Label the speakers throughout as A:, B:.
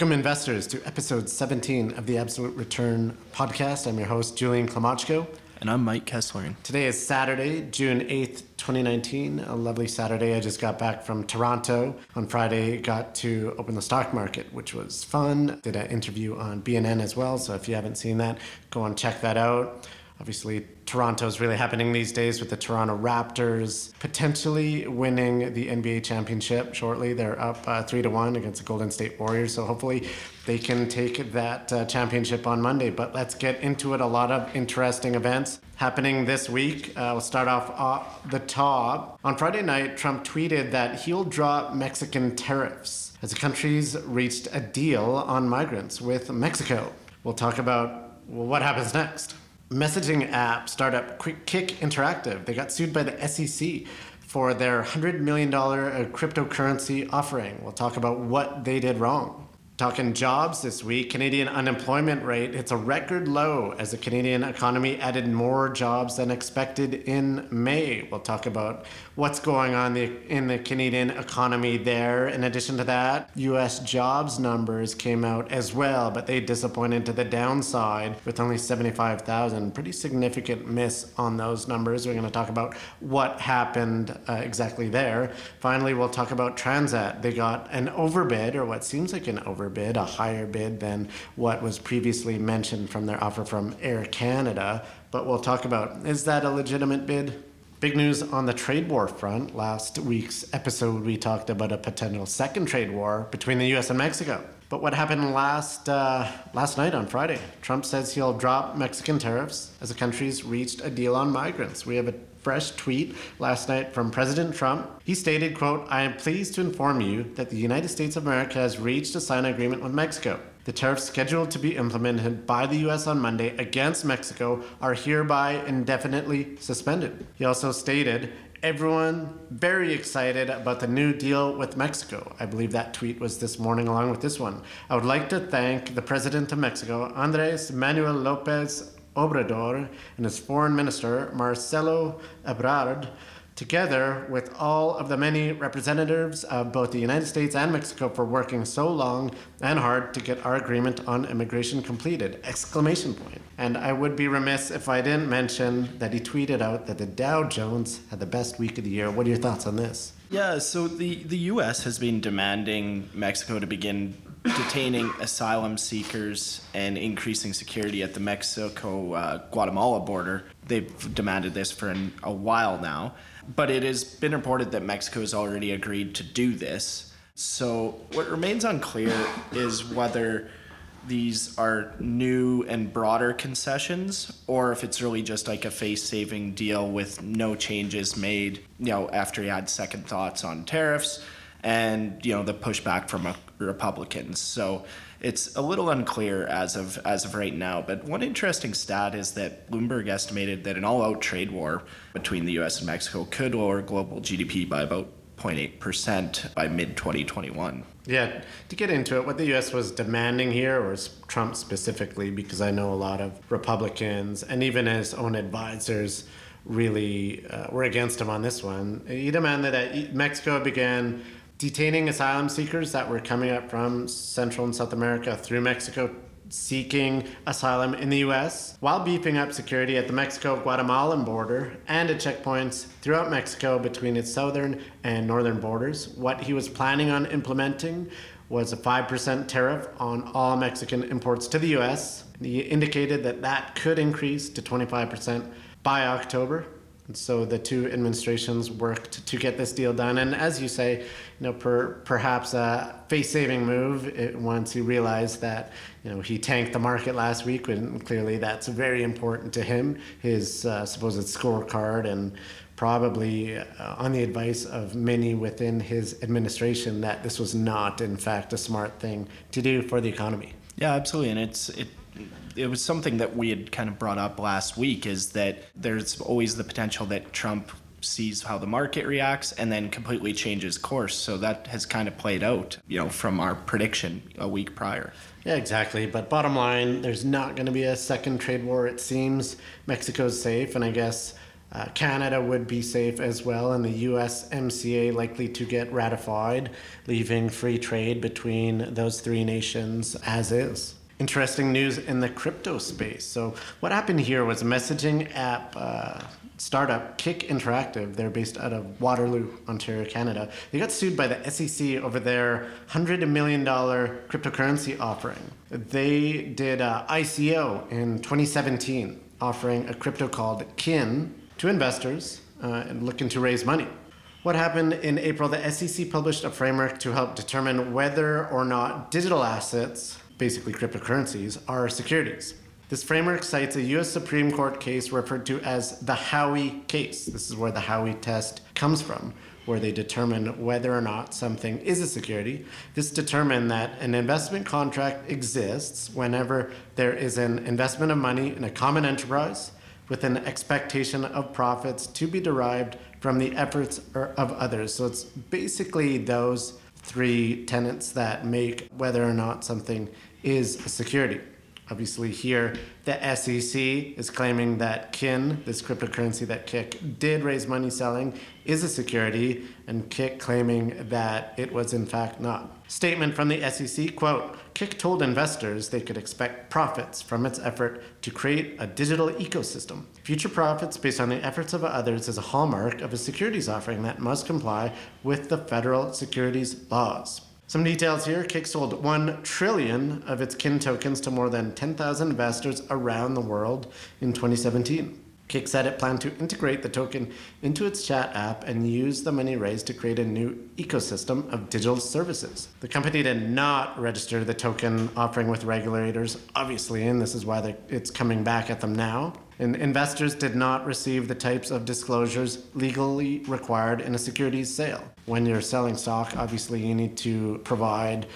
A: Welcome, investors, to episode 17 of the Absolute Return podcast. I'm your host, Julian Klymochko.
B: And I'm Mike Kessler.
A: Today is Saturday, June 8th, 2019. A lovely Saturday. I just got back from Toronto. On Friday, got to open the stock market, which was fun. Did an interview on BNN as well. So if you haven't seen that, go and check that out. Obviously, Toronto's really happening these days with the Toronto Raptors potentially winning the NBA championship shortly. They're up uh, three to one against the Golden State Warriors, so hopefully they can take that uh, championship on Monday. But let's get into it. A lot of interesting events happening this week. Uh, we'll start off uh, the top. On Friday night, Trump tweeted that he'll drop Mexican tariffs as the countries reached a deal on migrants with Mexico. We'll talk about well, what happens next messaging app startup Kik Interactive. They got sued by the SEC for their $100 million uh, cryptocurrency offering. We'll talk about what they did wrong. Talking jobs this week, Canadian unemployment rate hits a record low as the Canadian economy added more jobs than expected in May. We'll talk about what's going on in the Canadian economy there. In addition to that, US jobs numbers came out as well, but they disappointed to the downside with only 75,000. Pretty significant miss on those numbers. We're going to talk about what happened uh, exactly there. Finally, we'll talk about Transat. They got an overbid, or what seems like an overbid bid, a higher bid than what was previously mentioned from their offer from Air Canada. But we'll talk about is that a legitimate bid? Big news on the trade war front. Last week's episode, we talked about a potential second trade war between the U.S. and Mexico. But what happened last uh, last night on Friday? Trump says he'll drop Mexican tariffs as the countries reached a deal on migrants. We have a fresh tweet last night from President Trump. He stated, quote, I am pleased to inform you that the United States of America has reached a signed agreement with Mexico. The tariffs scheduled to be implemented by the U.S. on Monday against Mexico are hereby indefinitely suspended. He also stated, Everyone very excited about the new deal with Mexico. I believe that tweet was this morning along with this one. I would like to thank the President of Mexico, Andres Manuel Lopez Obrador and his foreign minister, Marcelo Ebrard, together with all of the many representatives of both the United States and Mexico for working so long and hard to get our agreement on immigration completed. Exclamation point. And I would be remiss if I didn't mention that he tweeted out that the Dow Jones had the best week of the year. What are your thoughts on this?
B: Yeah, so the, the US has been demanding Mexico to begin detaining asylum seekers and increasing security at the Mexico uh, Guatemala border. They've demanded this for an, a while now, but it has been reported that Mexico has already agreed to do this. So, what remains unclear is whether these are new and broader concessions or if it's really just like a face saving deal with no changes made, you know, after he had second thoughts on tariffs and you know the pushback from Republicans. So it's a little unclear as of as of right now. But one interesting stat is that Bloomberg estimated that an all-out trade war between the U.S. and Mexico could lower global GDP by about 0.8% by mid 2021.
A: Yeah, to get into it, what the US was demanding here, or Trump specifically, because I know a lot of Republicans and even his own advisors really uh, were against him on this one. He demanded that Mexico began detaining asylum seekers that were coming up from Central and South America through Mexico seeking asylum in the US, while beefing up security at the Mexico Guatemalan border and at checkpoints throughout Mexico between its southern and northern borders. What he was planning on implementing was a 5% tariff on all Mexican imports to the US. He indicated that that could increase to 25% by October. So the two administrations worked to get this deal done. And as you say, you know, per, perhaps a face-saving move it, once he realized that, you know, he tanked the market last week, and clearly that's very important to him, his uh, supposed scorecard, and probably uh, on the advice of many within his administration that this was not, in fact, a smart thing to do for the economy.
B: Yeah, absolutely, and it's it it was something that we had kind of brought up last week is that there's always the potential that Trump sees how the market reacts and then completely changes course. So that has kind of played out, you know, from our prediction a week prior.
A: Yeah, exactly. But bottom line, there's not going to be a second trade war. It seems Mexico's safe, and I guess uh, Canada would be safe as well, and the USMCA likely to get ratified, leaving free trade between those three nations as is. Interesting news in the crypto space. So, what happened here was a messaging app uh, startup, Kik Interactive, they're based out of Waterloo, Ontario, Canada. They got sued by the SEC over their $100 million cryptocurrency offering. They did a ICO in 2017, offering a crypto called KIN to investors uh, and looking to raise money. What happened in April? The SEC published a framework to help determine whether or not digital assets, basically cryptocurrencies, are securities. This framework cites a U.S. Supreme Court case referred to as the Howey case. This is where the Howey test comes from, where they determine whether or not something is a security. This determined that an investment contract exists whenever there is an investment of money in a common enterprise with an expectation of profits to be derived from the efforts er, of others. So it's basically those three tenets that make whether or not something is a security. Obviously, here the SEC is claiming that KIN, this cryptocurrency that Kik did raise money selling, is a security, and Kik claiming that it was in fact not. Statement from the SEC quote, Kik told investors they could expect profits from its effort to create a digital ecosystem. Future profits based on the efforts of others is a hallmark of a securities offering that must comply with the federal securities laws. Some details here. Kik sold 1 trillion of its kin tokens to more than 10,000 investors around the world in 2017. Kik said it planned to integrate the token into its chat app and use the money raised to create a new ecosystem of digital services. The company did not register the token offering with regulators, obviously, and this is why it's coming back at them now. And investors did not receive the types of disclosures legally required in a securities sale. When you're selling stock, obviously you need to provide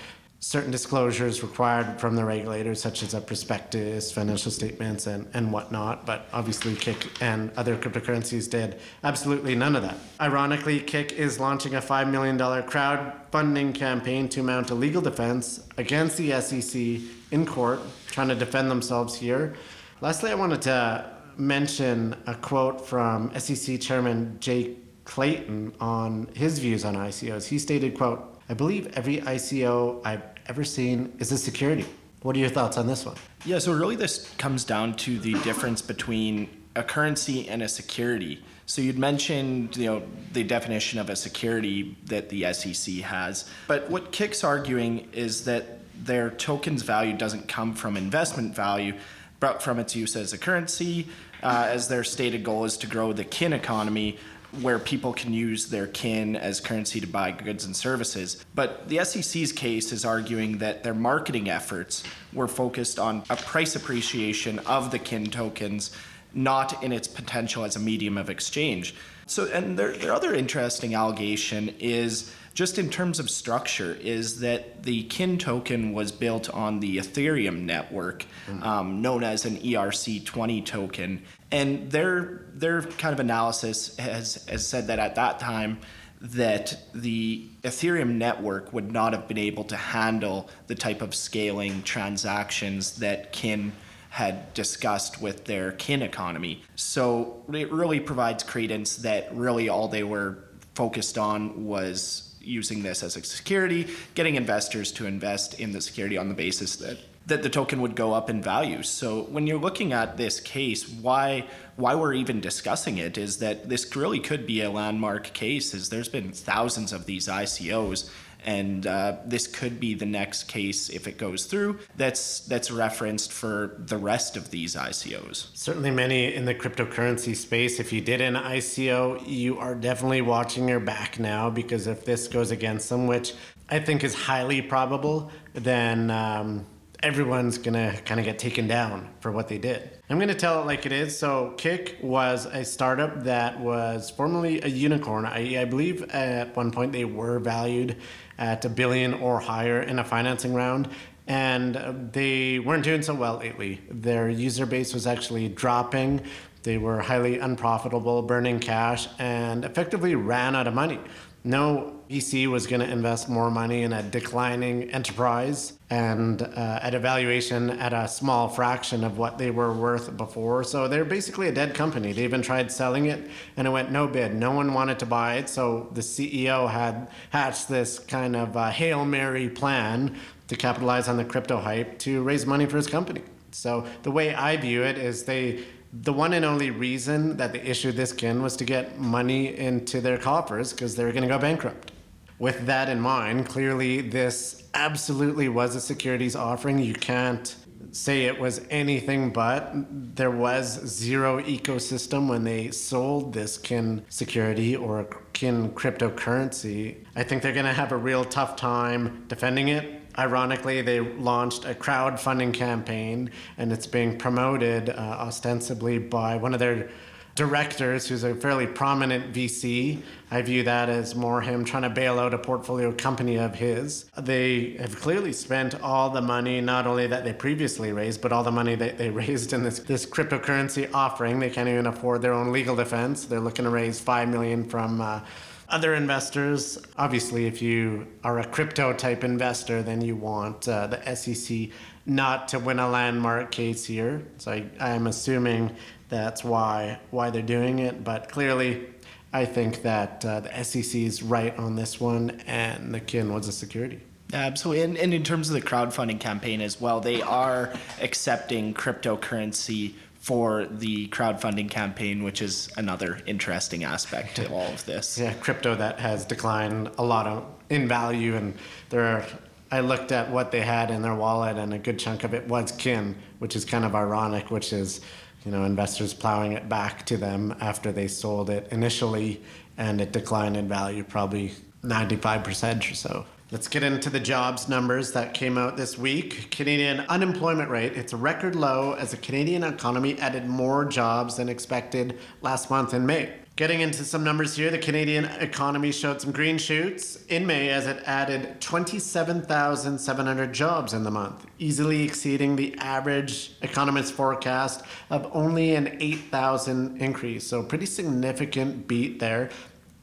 A: certain disclosures required from the regulators, such as a prospectus, financial statements, and, and whatnot. But obviously, Kik and other cryptocurrencies did absolutely none of that. Ironically, Kik is launching a $5 million crowdfunding campaign to mount a legal defense against the SEC in court, trying to defend themselves here. Lastly, I wanted to mention a quote from SEC Chairman Jay Clayton on his views on ICOs. He stated, quote, I believe every ICO I've ever seen is a security. What are your thoughts on this one?
B: Yeah, so really this comes down to the difference between a currency and a security. So you'd mentioned, you know, the definition of a security that the SEC has, but what Kik's arguing is that their token's value doesn't come from investment value, but from its use as a currency, uh, as their stated goal is to grow the kin economy where people can use their kin as currency to buy goods and services. But the SEC's case is arguing that their marketing efforts were focused on a price appreciation of the kin tokens, not in its potential as a medium of exchange. So, and their, their other interesting allegation is just in terms of structure, is that the KIN token was built on the Ethereum network, mm. um, known as an ERC20 token. And their, their kind of analysis has, has said that at that time, that the Ethereum network would not have been able to handle the type of scaling transactions that KIN had discussed with their kin economy. So it really provides credence that really all they were focused on was using this as a security, getting investors to invest in the security on the basis that that the token would go up in value. So when you're looking at this case, why why we're even discussing it is that this really could be a landmark case. Is there's been thousands of these ICOs and uh, this could be the next case if it goes through that's that's referenced for the rest of these ICOs.
A: Certainly, many in the cryptocurrency space. If you did an ICO, you are definitely watching your back now because if this goes against them, which I think is highly probable, then. Um, everyone's gonna kind of get taken down for what they did. I'm gonna tell it like it is. So, Kik was a startup that was formerly a unicorn. I, I believe at one point they were valued at a billion or higher in a financing round. and they weren't doing so well lately. Their user base was actually dropping. They were highly unprofitable, burning cash, and effectively ran out of money. No VC was going to invest more money in a declining enterprise and uh, at a valuation at a small fraction of what they were worth before. So they're basically a dead company. They even tried selling it and it went no bid. No one wanted to buy it. So the CEO had hatched this kind of uh, Hail Mary plan to capitalize on the crypto hype to raise money for his company. So the way I view it is they the one and only reason that they issued this kin was to get money into their coffers because they were going to go bankrupt. With that in mind, clearly this absolutely was a securities offering. You can't say it was anything but. There was zero ecosystem when they sold this kin security or kin cryptocurrency. I think they're going to have a real tough time defending it ironically, they launched a crowdfunding campaign, and it's being promoted uh, ostensibly by one of their directors, who's a fairly prominent VC. I view that as more him trying to bail out a portfolio company of his. They have clearly spent all the money, not only that they previously raised, but all the money that they raised in this, this cryptocurrency offering. They can't even afford their own legal defense. They're looking to raise five million from. Uh, other investors, obviously, if you are a crypto type investor, then you want uh, the SEC not to win a landmark case here. So I, I'm assuming that's why why they're doing it. But clearly, I think that uh, the SEC is right on this one, and the kin was a security.
B: Absolutely. And, and in terms of the crowdfunding campaign as well, they are accepting cryptocurrency for the crowdfunding campaign, which is another interesting aspect to all of this.
A: Yeah, crypto that has declined a lot of, in value, and there are. I looked at what they had in their wallet, and a good chunk of it was kin, which is kind of ironic. Which is, you know, investors plowing it back to them after they sold it initially, and it declined in value, probably ninety-five percent or so. Let's get into the jobs numbers that came out this week. Canadian unemployment rate, it's a record low as the Canadian economy added more jobs than expected last month in May. Getting into some numbers here, the Canadian economy showed some green shoots in May as it added 27,700 jobs in the month, easily exceeding the average economist forecast of only an 8,000 increase. So, pretty significant beat there.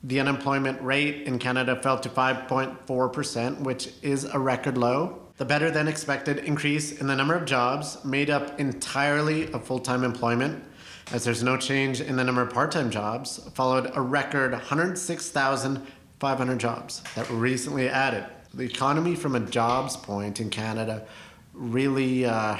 A: The unemployment rate in Canada fell to 5.4%, which is a record low. The better than expected increase in the number of jobs made up entirely of full time employment, as there's no change in the number of part time jobs, followed a record 106,500 jobs that were recently added. The economy, from a jobs point in Canada, really, uh,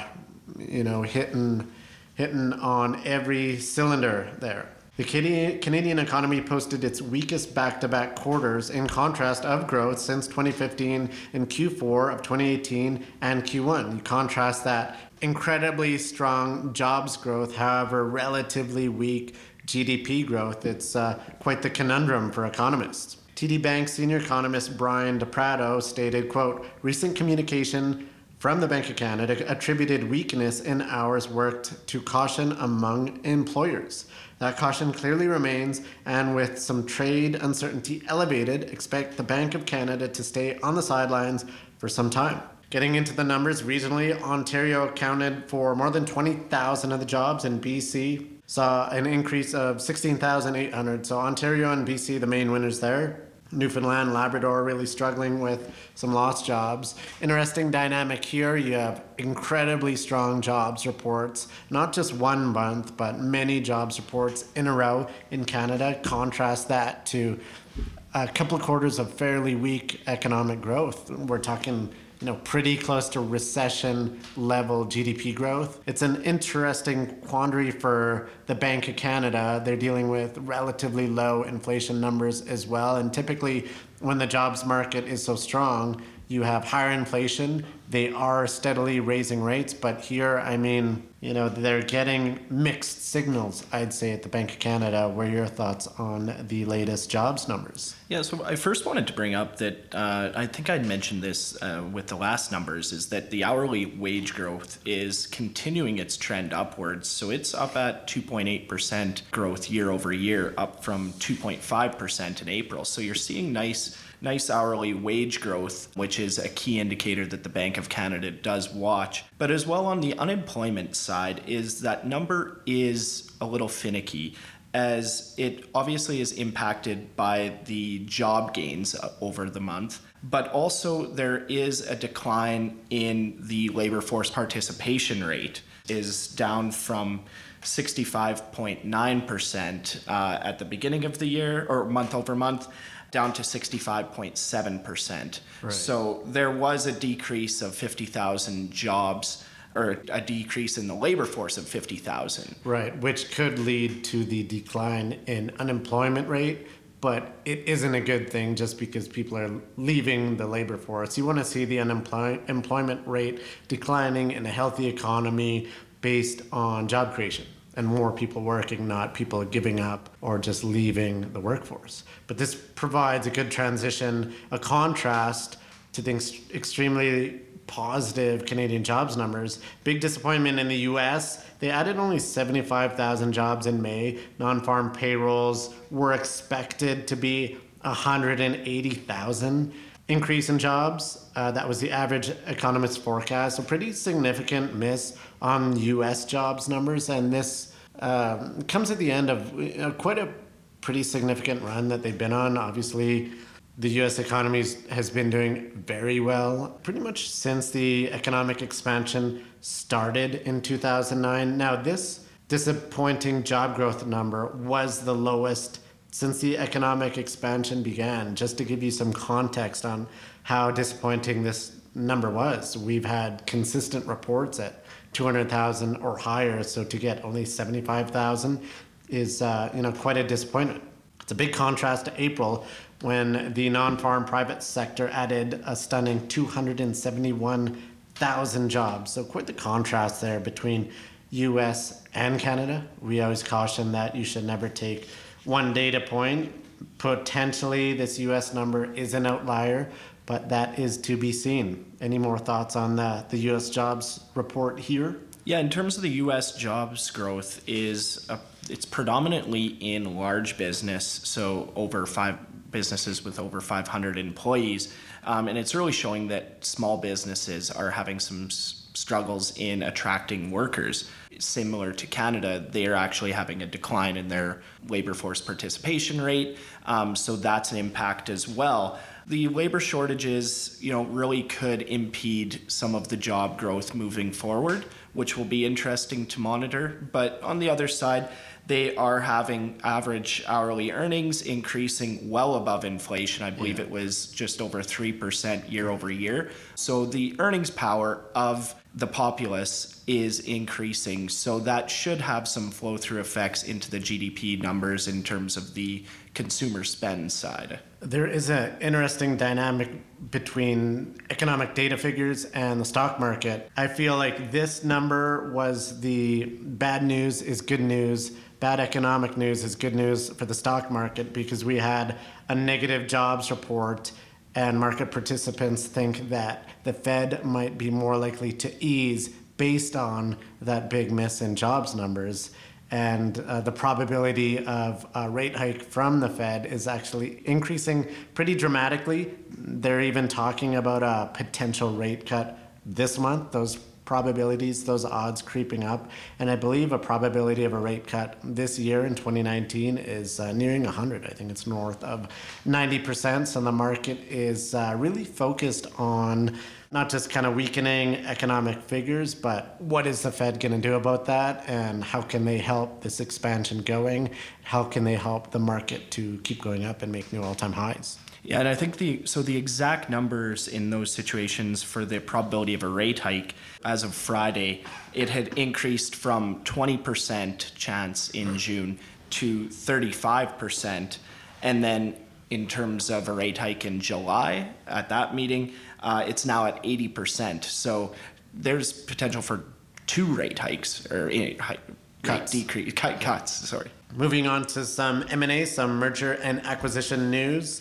A: you know, hitting, hitting on every cylinder there. The Canadian economy posted its weakest back to back quarters in contrast of growth since 2015 in Q4 of 2018 and Q1. You contrast that incredibly strong jobs growth, however, relatively weak GDP growth. It's uh, quite the conundrum for economists. TD Bank senior economist Brian DePratto stated, quote, recent communication from the Bank of Canada attributed weakness in hours worked to caution among employers. That caution clearly remains, and with some trade uncertainty elevated, expect the Bank of Canada to stay on the sidelines for some time. Getting into the numbers regionally, Ontario accounted for more than 20,000 of the jobs, and BC saw an increase of 16,800. So, Ontario and BC, the main winners there. Newfoundland, Labrador really struggling with some lost jobs. Interesting dynamic here. You have incredibly strong jobs reports, not just one month, but many jobs reports in a row in Canada. Contrast that to a couple of quarters of fairly weak economic growth. We're talking you know, pretty close to recession level GDP growth. It's an interesting quandary for the Bank of Canada. They're dealing with relatively low inflation numbers as well. And typically, when the jobs market is so strong, you have higher inflation. They are steadily raising rates, but here, I mean, you know, they're getting mixed signals, I'd say, at the Bank of Canada. What are your thoughts on the latest jobs numbers?
B: Yeah, so I first wanted to bring up that uh, I think I'd mentioned this uh, with the last numbers is that the hourly wage growth is continuing its trend upwards. So it's up at 2.8% growth year over year, up from 2.5% in April. So you're seeing nice nice hourly wage growth, which is a key indicator that the Bank of Canada does watch. But as well on the unemployment side, is that number is a little finicky as it obviously is impacted by the job gains uh, over the month, but also there is a decline in the labor force participation rate is down from 65.9% uh, at the beginning of the year or month over month down to 65.7%. Right. So there was a decrease of 50,000 jobs or a decrease in the labor force of 50,000.
A: Right, which could lead to the decline in unemployment rate, but it isn't a good thing just because people are leaving the labor force. You want to see the unemployment rate declining in a healthy economy based on job creation and more people working, not people giving up or just leaving the workforce. But this provides a good transition, a contrast to the extremely positive Canadian jobs numbers. Big disappointment in the US. They added only 75,000 jobs in May. Non farm payrolls were expected to be 180,000 increase in jobs. Uh, that was the average economist forecast. A pretty significant miss on U.S. jobs numbers, and this um, comes at the end of know, quite a pretty significant run that they've been on. Obviously, the U.S. economy has been doing very well pretty much since the economic expansion started in 2009. Now, this disappointing job growth number was the lowest since the economic expansion began. Just to give you some context on how disappointing this number was, we've had consistent reports at 200,000 or higher, so to get only 75,000 is uh, you know quite a disappointment. It's a big contrast to April when the non-farm private sector added a stunning 271,000 jobs. So quite the contrast there between US and Canada. We always caution that you should never take one data point. Potentially, this US number is an outlier, but that is to be seen. Any more thoughts on the, the US jobs report here?
B: Yeah, in terms of the U.S. jobs growth, is a, it's predominantly in large business, so over five businesses with over 500 employees, um, and it's really showing that small businesses are having some s- struggles in attracting workers similar to Canada, they are actually having a decline in their labor force participation rate. Um, so that's an impact as well. The labor shortages, you know, really could impede some of the job growth moving forward, which will be interesting to monitor. But on the other side, they are having average hourly earnings increasing well above inflation. I believe yeah. it was just over 3% year over year. So the earnings power of the populace is increasing. So that should have some flow through effects into the GDP numbers in terms of the consumer spend side.
A: There is an interesting dynamic between economic data figures and the stock market. I feel like this number was the bad news is good news. Bad economic news is good news for the stock market because we had a negative jobs report and market participants think that the Fed might be more likely to ease based on that big miss in jobs numbers. And uh, the probability of a rate hike from the Fed is actually increasing pretty dramatically. They're even talking about a potential rate cut this month. Those probabilities, those odds creeping up. And I believe a probability of a rate cut this year in 2019 is uh, nearing 100. I think it's north of 90%. So the market is uh, really focused on not just kind of weakening economic figures, but what is the Fed going to do about that? And how can they help this expansion going? How can they help the market to keep going up and make new all time highs?
B: Yeah, and I think the so the exact numbers in those situations for the probability of a rate hike as of Friday, it had increased from 20% chance in June to 35%, and then in terms of a rate hike in July at that meeting, uh, it's now at 80%. So there's potential for two rate hikes or eh, hike, decrease cut, cuts. Sorry.
A: Moving on to some M&A, some merger and acquisition news.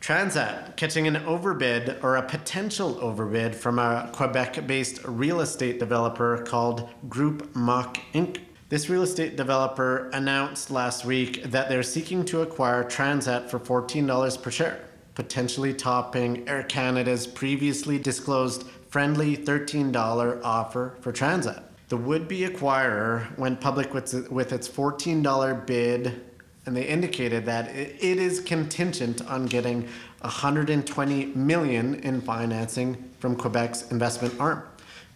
A: Transat catching an overbid or a potential overbid from a Quebec-based real estate developer called Groupe Mach Inc. This real estate developer announced last week that they're seeking to acquire Transat for $14 per share, potentially topping Air Canada's previously disclosed friendly $13 offer for Transat. The would-be acquirer went public with, its $14 bid and they indicated that it is contingent on getting 120 million in financing from Quebec's investment arm,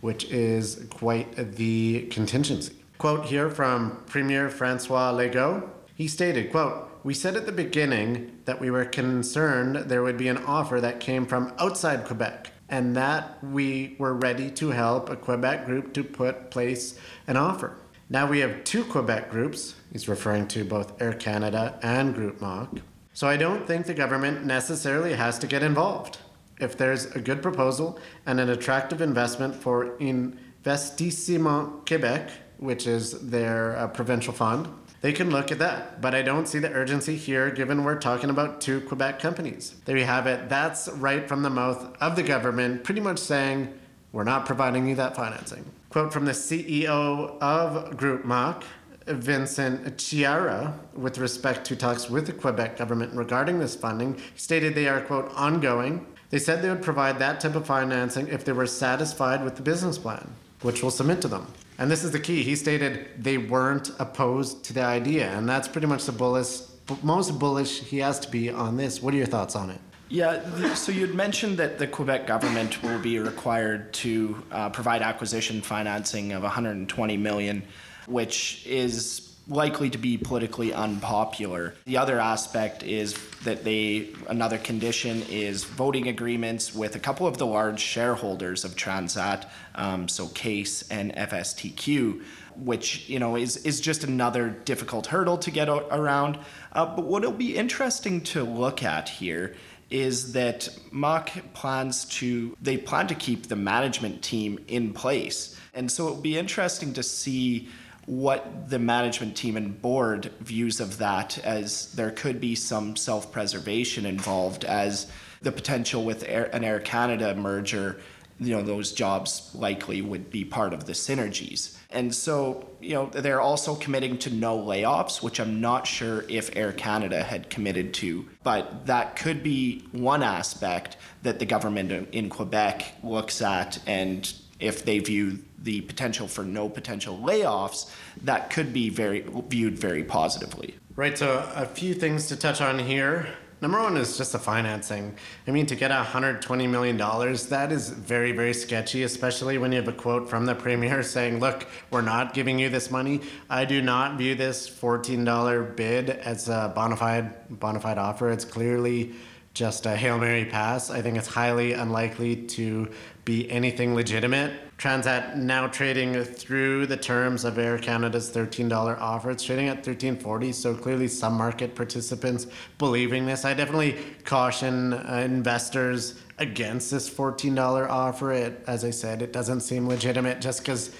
A: which is quite the contingency. Quote here from Premier Francois Legault. He stated, quote, "We said at the beginning that we were concerned there would be an offer that came from outside Quebec and that we were ready to help a Quebec group to put place an offer. Now we have two Quebec groups, he's referring to both Air Canada and Groupe Mach. So I don't think the government necessarily has to get involved. If there's a good proposal and an attractive investment for Investissement Québec, which is their uh, provincial fund, they can look at that. But I don't see the urgency here given we're talking about two Quebec companies. There you have it. That's right from the mouth of the government, pretty much saying, we're not providing you that financing. Quote from the CEO of Groupe Mach, Vincent Chiara, with respect to talks with the Quebec government regarding this funding, stated they are, quote, ongoing. They said they would provide that type of financing if they were satisfied with the business plan, which we'll submit to them. And this is the key. He stated they weren't opposed to the idea, and that's pretty much the bullish, most bullish he has to be on this. What are your thoughts on it?
B: Yeah, so you'd mentioned that the Quebec government will be required to uh, provide acquisition financing of 120 million, which is likely to be politically unpopular. The other aspect is that they another condition is voting agreements with a couple of the large shareholders of Transat, um, so Caisse and FSTQ, which you know is is just another difficult hurdle to get a- around. Uh, but what'll be interesting to look at here is that Mach plans to they plan to keep the management team in place, and so it'll be interesting to see what the management team and board views of that as there could be some self-preservation involved as the potential with Air, an Air Canada merger you know those jobs likely would be part of the synergies. And so you know they're also committing to no layoffs which i'm not sure if air canada had committed to. But that could be one aspect that the government in quebec looks at and if they view the potential for no potential layoffs that could be very viewed very positively
A: Right, so a few things to touch on here. Number one is just the financing. I mean, to get $120 million, that is very, very sketchy, especially when you have a quote from the premier saying, look, we're not giving you this money. I do not view this $14 bid as a bona fide, bona fide offer. It's clearly just a Hail Mary pass. I think it's highly unlikely to be anything legitimate. Transat now trading through the terms of Air Canada's $13 offer. It's trading at $13.40, so clearly some market participants believing this. I definitely caution uh, investors against this $14 offer. It, as I said, it doesn't seem legitimate just because,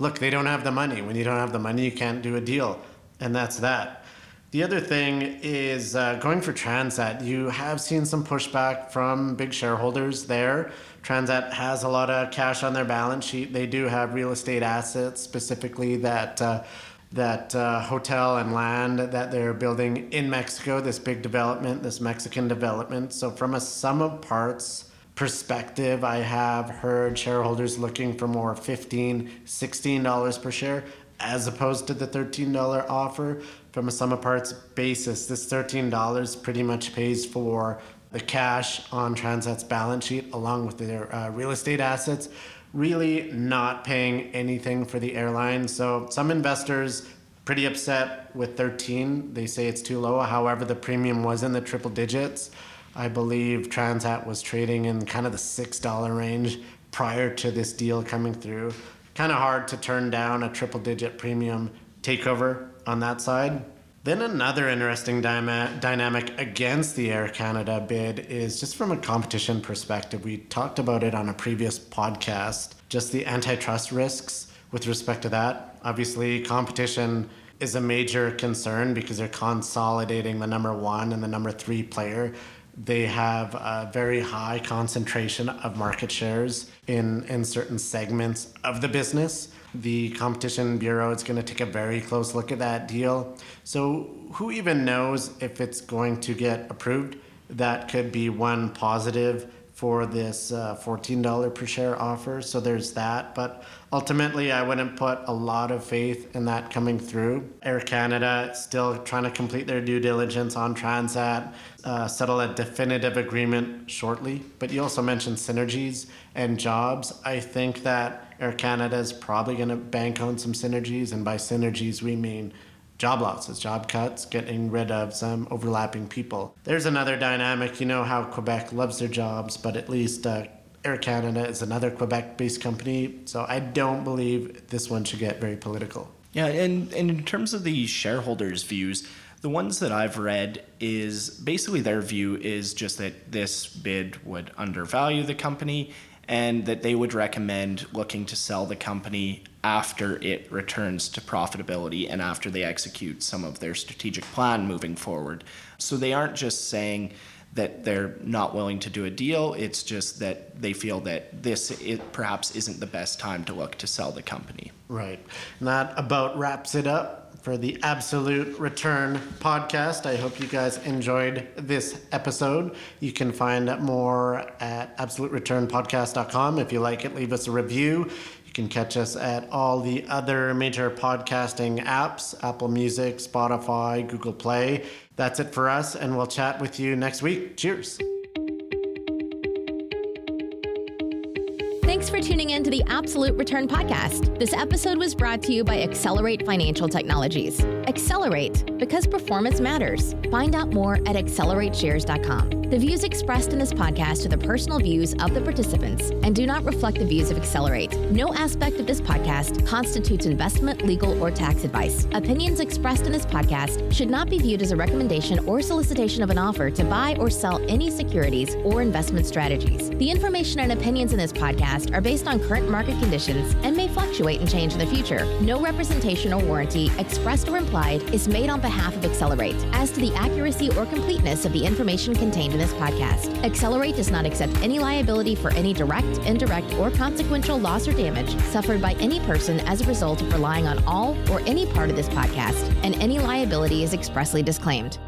A: look, they don't have the money. When you don't have the money, you can't do a deal, and that's that. The other thing is uh, going for Transat. You have seen some pushback from big shareholders there. Transat has a lot of cash on their balance sheet. They do have real estate assets, specifically that uh, that uh, hotel and land that they're building in Mexico. This big development, this Mexican development. So, from a sum of parts perspective, I have heard shareholders looking for more 15 $16 per share as opposed to the $13 offer from a sum of parts basis. This $13 pretty much pays for the cash on Transat's balance sheet along with their uh, real estate assets, really not paying anything for the airline. So some investors pretty upset with 13. They say it's too low. However, the premium was in the triple digits. I believe Transat was trading in kind of the $6 range prior to this deal coming through. Kind of hard to turn down a triple digit premium takeover on that side. Then another interesting dyma- dynamic against the Air Canada bid is just from a competition perspective. We talked about it on a previous podcast, just the antitrust risks with respect to that. Obviously, competition is a major concern because they're consolidating the number one and the number three player. They have a very high concentration of market shares in, in certain segments of the business. The Competition Bureau is going to take a very close look at that deal. So, who even knows if it's going to get approved? That could be one positive for this uh, $14 per share offer. So there's that. But ultimately, I wouldn't put a lot of faith in that coming through. Air Canada still trying to complete their due diligence on Transat, uh, settle a definitive agreement shortly. But you also mentioned synergies and jobs. I think that Air Canada is probably going to bank on some synergies. And by synergies, we mean job losses, job cuts, getting rid of some overlapping people. There's another dynamic. You know how Quebec loves their jobs, but at least uh, Air Canada is another Quebec based company. So I don't believe this one should get very political.
B: Yeah, and, and in terms of the shareholders' views, the ones that I've read is basically their view is just that this bid would undervalue the company and that they would recommend looking to sell the company after it returns to profitability and after they execute some of their strategic plan moving forward. So they aren't just saying that they're not willing to do a deal, it's just that they feel that this perhaps isn't the best time to look to sell the company.
A: Right. And that about wraps it up for the Absolute Return podcast. I hope you guys enjoyed this episode. You can find more at absolutereturnpodcast.com. If you like it, leave us a review. You can catch us at all the other major podcasting apps Apple Music, Spotify, Google Play. That's it for us, and we'll chat with you next week. Cheers.
C: Thanks for tuning in to the Absolute Return Podcast. This episode was brought to you by Accelerate Financial Technologies. Accelerate, because performance matters. Find out more at accelerateshares.com. The views expressed in this podcast are the personal views of the participants and do not reflect the views of Accelerate. No aspect of this podcast constitutes investment, legal, or tax advice. Opinions expressed in this podcast should not be viewed as a recommendation or solicitation of an offer to buy or sell any securities or investment strategies. The information and opinions in this podcast are based on current market conditions and may fluctuate and change in the future. No representation or warranty, expressed or implied, is made on behalf of Accelerate as to the accuracy or completeness of the information contained in this podcast. Accelerate does not accept any liability for any direct, indirect, or consequential loss or damage suffered by any person as a result of relying on all or any part of this podcast, and any liability is expressly disclaimed.